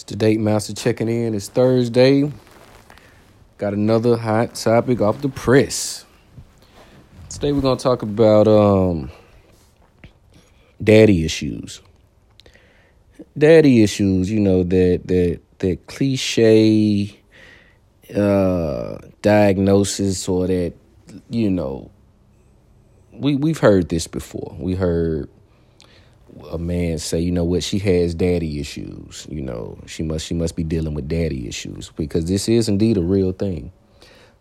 It's the date master checking in. It's Thursday. Got another hot topic off the press. Today we're gonna talk about um daddy issues. Daddy issues, you know, that that that cliche uh diagnosis or that, you know, we we've heard this before. We heard a man say, you know what, she has daddy issues. You know, she must she must be dealing with daddy issues because this is indeed a real thing.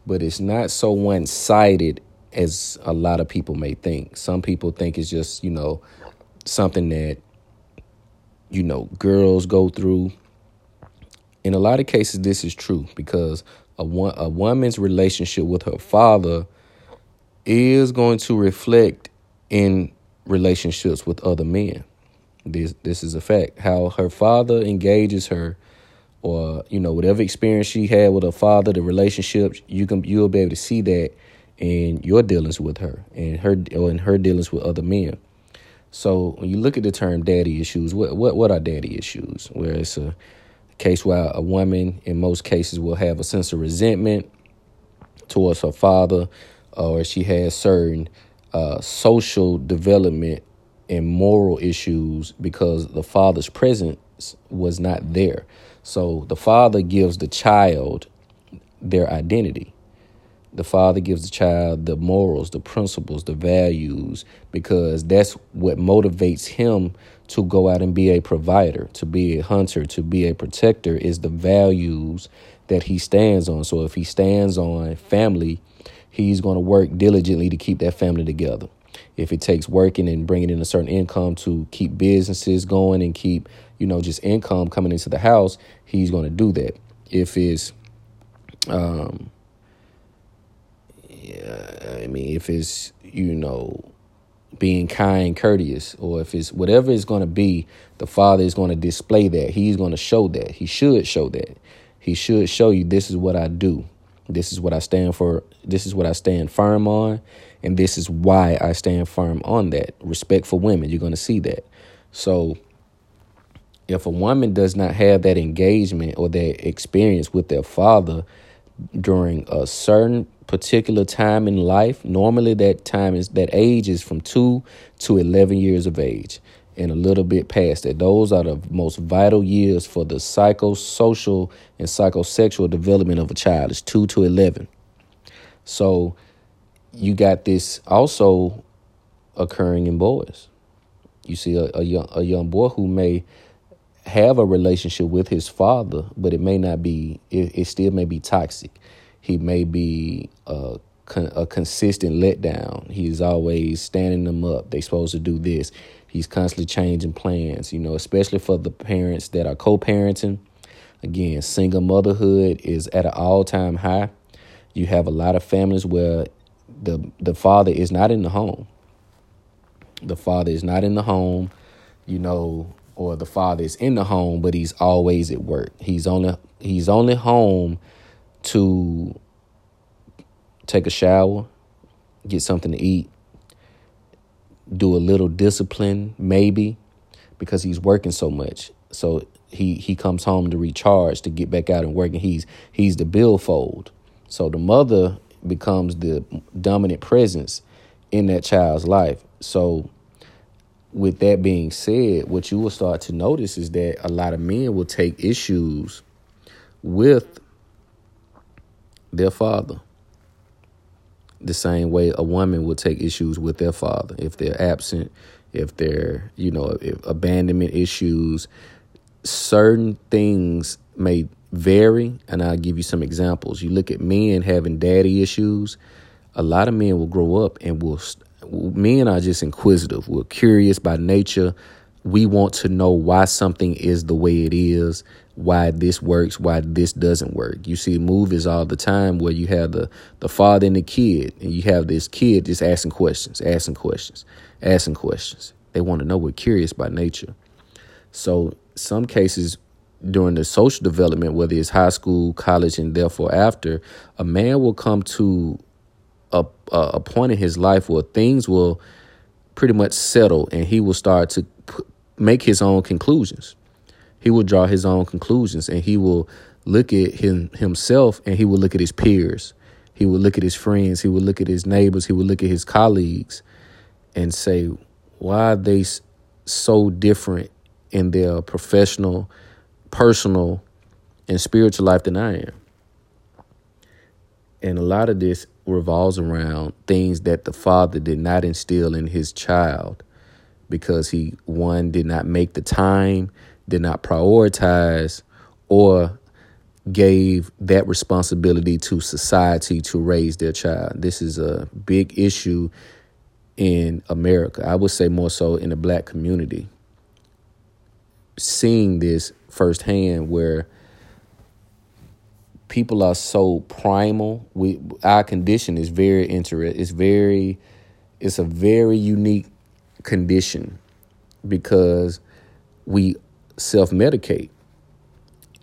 But it's not so one sided as a lot of people may think. Some people think it's just, you know, something that, you know, girls go through. In a lot of cases, this is true because a a woman's relationship with her father is going to reflect in relationships with other men. This this is a fact. How her father engages her, or you know whatever experience she had with her father, the relationship you can you'll be able to see that in your dealings with her and her or in her dealings with other men. So when you look at the term daddy issues, what what what are daddy issues? Where it's a case where a woman in most cases will have a sense of resentment towards her father, or she has certain uh, social development and moral issues because the father's presence was not there. So the father gives the child their identity. The father gives the child the morals, the principles, the values, because that's what motivates him to go out and be a provider, to be a hunter, to be a protector, is the values that he stands on. So if he stands on family, he's going to work diligently to keep that family together. If it takes working and bringing in a certain income to keep businesses going and keep you know just income coming into the house he's going to do that. If it's um yeah, i mean if it's you know being kind courteous or if it's whatever it's going to be the father is going to display that. He's going to show that. He should show that. He should show you this is what i do this is what i stand for this is what i stand firm on and this is why I stand firm on that. Respect for women, you're going to see that. So, if a woman does not have that engagement or that experience with their father during a certain particular time in life, normally that time is that age is from 2 to 11 years of age and a little bit past that. Those are the most vital years for the psychosocial and psychosexual development of a child. It's 2 to 11. So, you got this also occurring in boys. You see a, a young a young boy who may have a relationship with his father, but it may not be. It, it still may be toxic. He may be uh, a, a consistent letdown. He's always standing them up. They supposed to do this. He's constantly changing plans. You know, especially for the parents that are co-parenting. Again, single motherhood is at an all-time high. You have a lot of families where the the father is not in the home. The father is not in the home, you know, or the father is in the home, but he's always at work. He's only he's only home to take a shower, get something to eat, do a little discipline, maybe, because he's working so much. So he he comes home to recharge, to get back out and work, and he's he's the billfold. So the mother becomes the dominant presence in that child's life. So, with that being said, what you will start to notice is that a lot of men will take issues with their father the same way a woman will take issues with their father if they're absent, if they're, you know, abandonment issues, certain things may vary, and I'll give you some examples. You look at men having daddy issues. A lot of men will grow up and will. Men are just inquisitive. We're curious by nature. We want to know why something is the way it is, why this works, why this doesn't work. You see movies all the time where you have the the father and the kid, and you have this kid just asking questions, asking questions, asking questions. They want to know. We're curious by nature. So some cases during the social development, whether it's high school, college, and therefore after, a man will come to a, a point in his life where things will pretty much settle and he will start to make his own conclusions. He will draw his own conclusions and he will look at him himself and he will look at his peers. He will look at his friends, he will look at his neighbors, he will look at his colleagues and say, why are they so different in their professional, personal, and spiritual life than I am? And a lot of this revolves around things that the father did not instill in his child because he, one, did not make the time, did not prioritize, or gave that responsibility to society to raise their child. This is a big issue in America. I would say more so in the black community. Seeing this firsthand where people are so primal. We our condition is very interesting. It's very it's a very unique condition because we self medicate.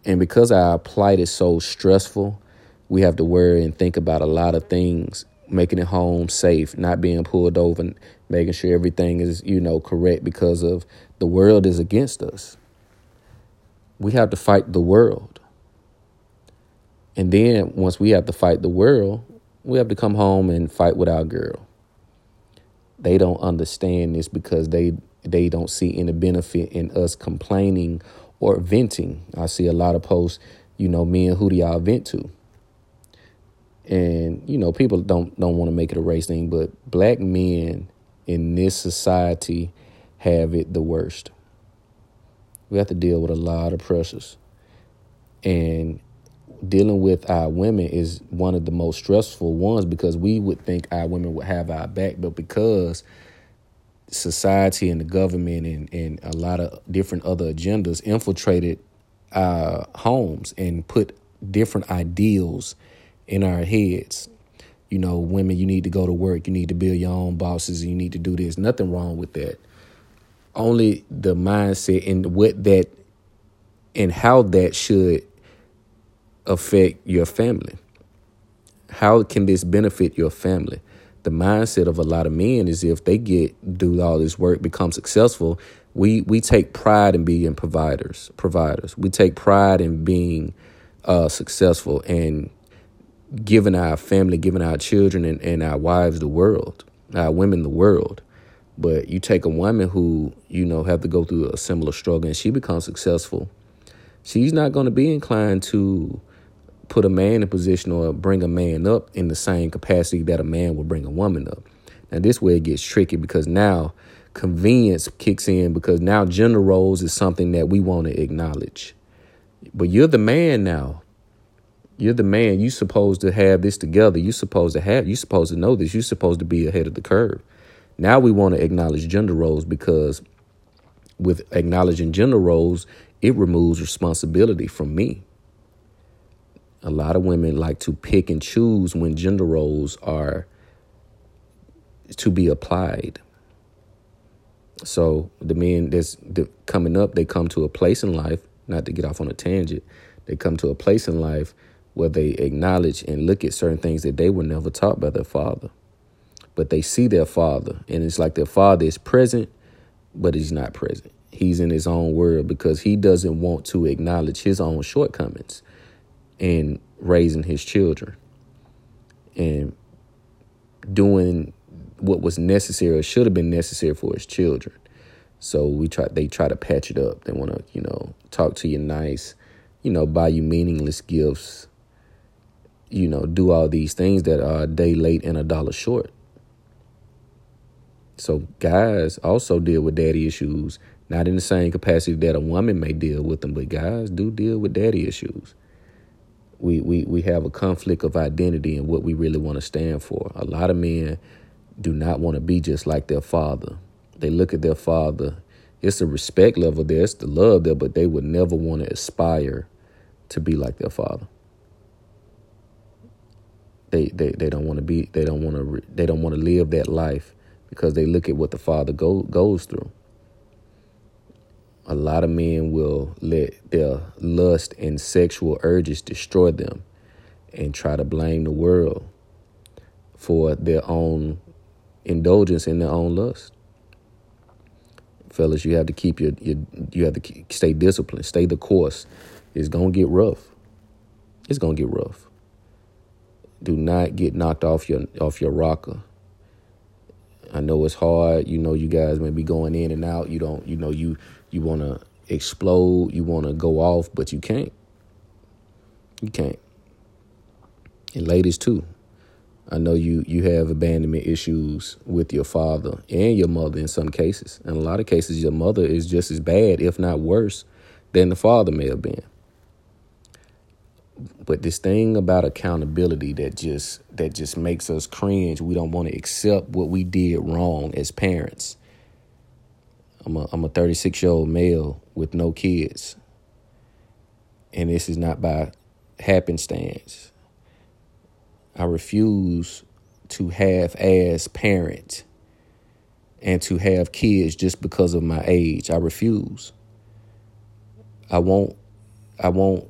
And because our plight is so stressful, we have to worry and think about a lot of things, making it home safe, not being pulled over, making sure everything is, you know, correct because of the world is against us. We have to fight the world. And then once we have to fight the world, we have to come home and fight with our girl. They don't understand this because they they don't see any benefit in us complaining or venting. I see a lot of posts, you know, me and who do y'all vent to? And, you know, people don't don't want to make it a race thing, but black men in this society have it the worst. We have to deal with a lot of pressures. And dealing with our women is one of the most stressful ones because we would think our women would have our back, but because society and the government and, and a lot of different other agendas infiltrated our homes and put different ideals in our heads. You know, women, you need to go to work, you need to build your own bosses, you need to do this. Nothing wrong with that. Only the mindset and what that and how that should affect your family. How can this benefit your family? the mindset of a lot of men is if they get do all this work, become successful, we we take pride in being providers. Providers. We take pride in being uh, successful and giving our family, giving our children and, and our wives the world, our women the world. But you take a woman who you know have to go through a similar struggle and she becomes successful. She's not going to be inclined to put a man in position or bring a man up in the same capacity that a man would bring a woman up. Now, this way it gets tricky because now convenience kicks in because now gender roles is something that we want to acknowledge. But you're the man now. You're the man. You're supposed to have this together. You're supposed to have, you're supposed to know this. You're supposed to be ahead of the curve. Now we want to acknowledge gender roles because with acknowledging gender roles, it removes responsibility from me a lot of women like to pick and choose when gender roles are to be applied. So the men that's coming up, they come to a place in life, not to get off on a tangent, they come to a place in life where they acknowledge and look at certain things that they were never taught by their father. But they see their father, and it's like their father is present, but he's not present. He's in his own world because he doesn't want to acknowledge his own shortcomings in raising his children and doing what was necessary or should have been necessary for his children. So we try they try to patch it up. They want to, you know, talk to you nice, you know, buy you meaningless gifts, you know, do all these things that are a day late and a dollar short. So guys also deal with daddy issues, not in the same capacity that a woman may deal with them, but guys do deal with daddy issues we, we, we have a conflict of identity and what we really want to stand for. A lot of men do not want to be just like their father. They look at their father. It's the respect level there, it's the love there, but they would never want to aspire to be like their father. They, they, they don't want to be they don't want to they don't want to live that life because they look at what the father go, goes through a lot of men will let their lust and sexual urges destroy them and try to blame the world for their own indulgence in their own lust. fellas. You have to keep your, your you have to stay disciplined, stay the course. It's gonna get rough. It's gonna get rough. Do not get knocked off your off your rocker. I know it's hard. You know, you guys may be going in and out. You don't. You know, you you want to explode. You want to go off, but you can't. You can't. And ladies too. I know you you have abandonment issues with your father and your mother in some cases. In a lot of cases, your mother is just as bad, if not worse, than the father may have been. But this thing about accountability that just that just makes us cringe. We don't want to accept what we did wrong as parents. I'm a I'm a 36 year old male with no kids, and this is not by happenstance. I refuse to half ass parent and to have kids just because of my age. I refuse. I won't I won't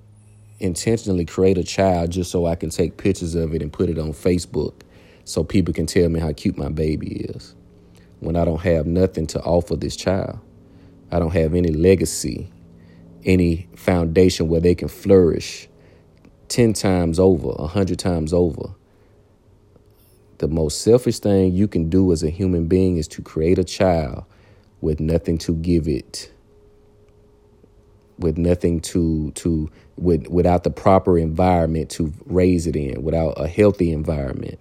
intentionally create a child just so I can take pictures of it and put it on Facebook so people can tell me how cute my baby is. When I don't have nothing to offer this child. I don't have any legacy, any foundation where they can flourish 10 times over, 100 times over. The most selfish thing you can do as a human being is to create a child with nothing to give it with nothing to to with without the proper environment to raise it in without a healthy environment.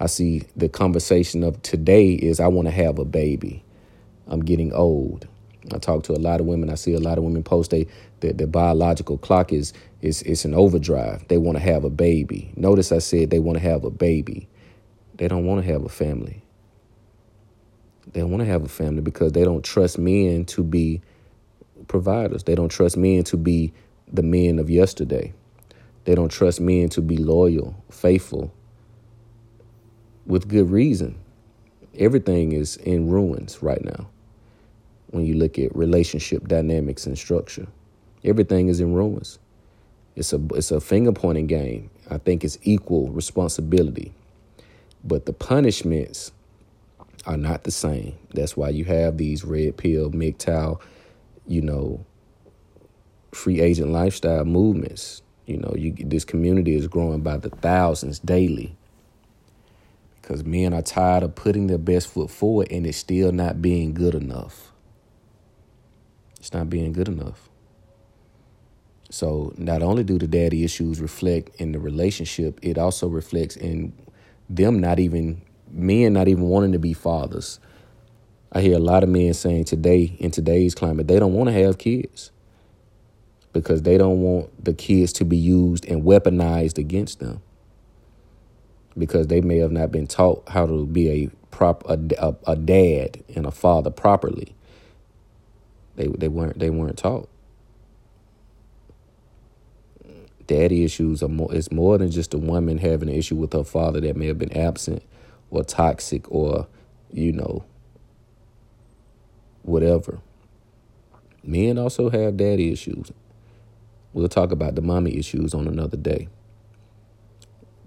I see the conversation of today is i want to have a baby. I'm getting old. I talk to a lot of women. I see a lot of women post they that the biological clock is is it's an overdrive. They want to have a baby. Notice i said they want to have a baby. They don't want to have a family. They don't want to have a family because they don't trust men to be providers. They don't trust men to be the men of yesterday. They don't trust men to be loyal, faithful, with good reason. Everything is in ruins right now when you look at relationship dynamics and structure. Everything is in ruins. It's a it's a finger pointing game. I think it's equal responsibility. But the punishments are not the same. That's why you have these red pill, MGTOW, you know, free agent lifestyle movements. You know, you this community is growing by the thousands daily because men are tired of putting their best foot forward and it's still not being good enough. It's not being good enough. So not only do the daddy issues reflect in the relationship, it also reflects in them not even men not even wanting to be fathers. I hear a lot of men saying today in today's climate they don't want to have kids because they don't want the kids to be used and weaponized against them because they may have not been taught how to be a prop a, a, a dad and a father properly. They they weren't they weren't taught daddy issues are more it's more than just a woman having an issue with her father that may have been absent or toxic or you know whatever. Men also have daddy issues. We'll talk about the mommy issues on another day.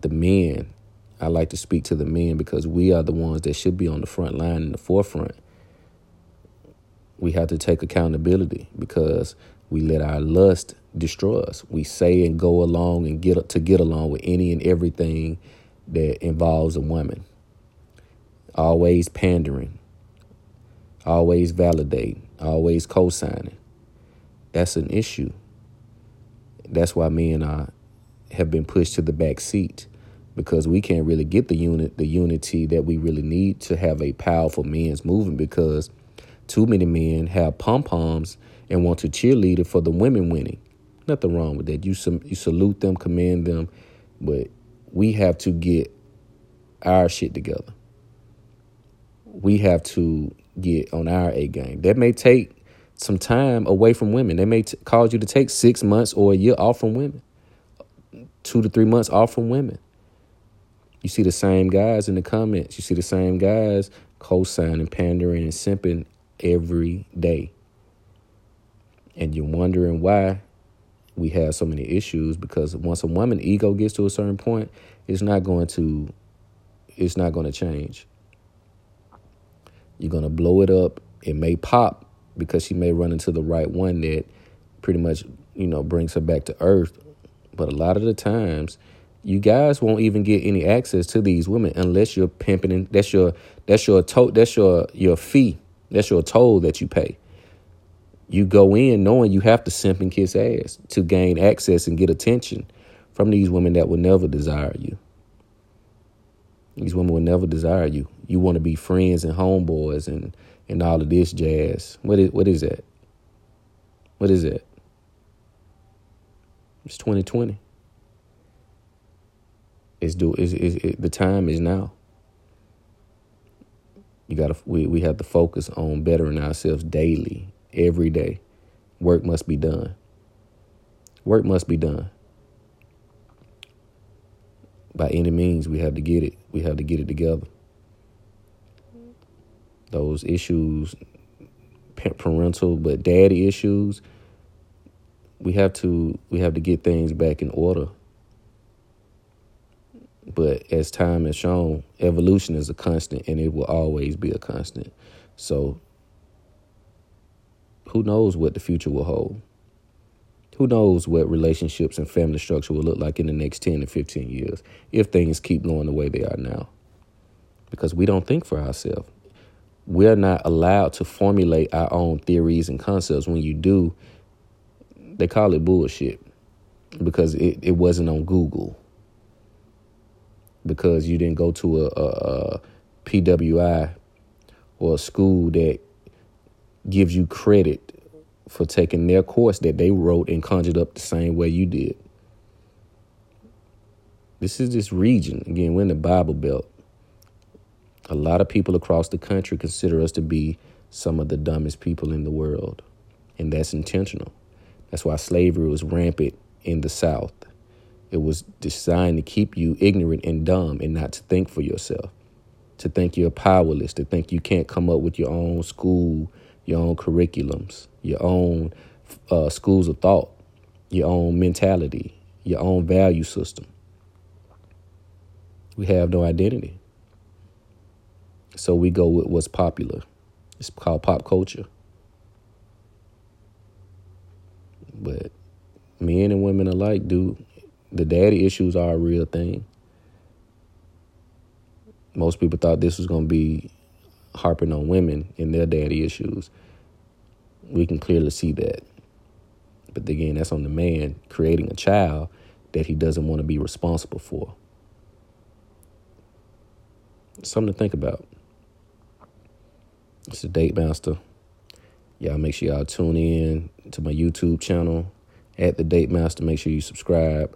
The men i like to speak to the men because we are the ones that should be on the front line in the forefront. We have to take accountability because we let our lust destroy us. We say and go along and get to get along with any and everything that involves a woman. Always pandering, always validating, always co-signing. That's an issue. That's why me and I have been pushed to the back seat because we can't really get the unit the unity that we really need to have a powerful men's movement because too many men have pom poms and want to cheerlead for the women winning. Nothing wrong with that. You you salute them, commend them, but we have to get our shit together. We have to get on our A game. That may take some time away from women. They may t- cause you to take six months or a year off from women, two to three months off from women. You see the same guys in the comments. You see the same guys co-signing, pandering, and simping every day. And you're wondering why we have so many issues because once a woman ego gets to a certain point, it's not going to it's not going to change. You're going to blow it up. It may pop because she may run into the right one that pretty much, you know, brings her back to earth. But a lot of the times, you guys won't even get any access to these women unless you're pimping and that's your that's your to, that's your your fee. That's your toll that you pay. You go in knowing you have to simp and kiss ass to gain access and get attention from these women that will never desire you. These women will never desire you. You want to be friends and homeboys and and all of this jazz. What is what is that? What is that? It's 2020. It's do is it, the time is now. You gotta we, we have to focus on bettering ourselves daily, every day. Work must be done. Work must be done. By any means, we have to get it. We have to get it together. Those issues, parental but daddy issues, we have to we have to get things back in order. But as time has shown, evolution is a constant and it will always be a constant. So who knows what the future will hold? Who knows what relationships and family structure will look like in the next 10 to 15 years if things keep going the way they are now? Because we don't think for ourselves. We're not allowed to formulate our own theories and concepts. When you do, they call it bullshit because it, it wasn't on Google because you didn't go to a, a, a PWI or a school that gives you credit for taking their course that they wrote and conjured up the same way you did. This is this region. Again, we're in the Bible Belt. A lot of people across the country consider us to be some of the dumbest people in the world. And that's intentional. That's why slavery was rampant in the South. It was designed to keep you ignorant and dumb and not to think for yourself, to think you're powerless, to think you can't come up with your own school, your own curriculums, your own uh, schools of thought, your own mentality, your own value system. We have no identity. So we go with what's popular. It's called pop culture. But men and women alike do the daddy issues are a real thing. Most people thought this was going to be harping on women and their daddy issues. We can clearly see that. But again, that's on the man creating a child that he doesn't want to be responsible for. Something to think about. It's the Date Master. Y'all make sure y'all tune in to my YouTube channel at the Date Master. Make sure you subscribe.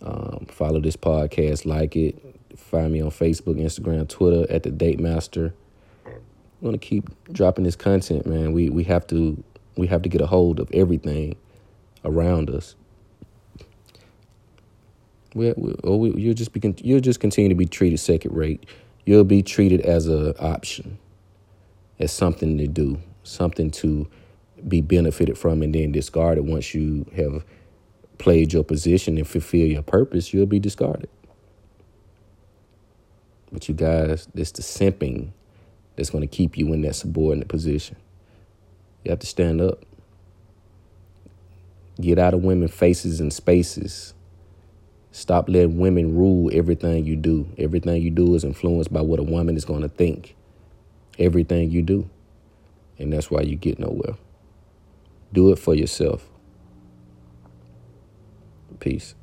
Um, follow this podcast, like it. Find me on Facebook, Instagram, Twitter at the Date Master. I'm gonna keep dropping this content, man. We we have to we have to get a hold of everything around us. We, we, or we, you'll just be you'll just continue to be treated second rate. You'll be treated as an option, as something to do, something to be benefited from, and then discarded once you have played your position and fulfill your purpose, you'll be discarded. But you guys, it's the simping that's going to keep you in that subordinate position. You have to stand up. Get out of women's faces and spaces. Stop letting women rule everything you do. Everything you do is influenced by what a woman is going to think. Everything you do. And that's why you get nowhere. Do it for yourself. Peace.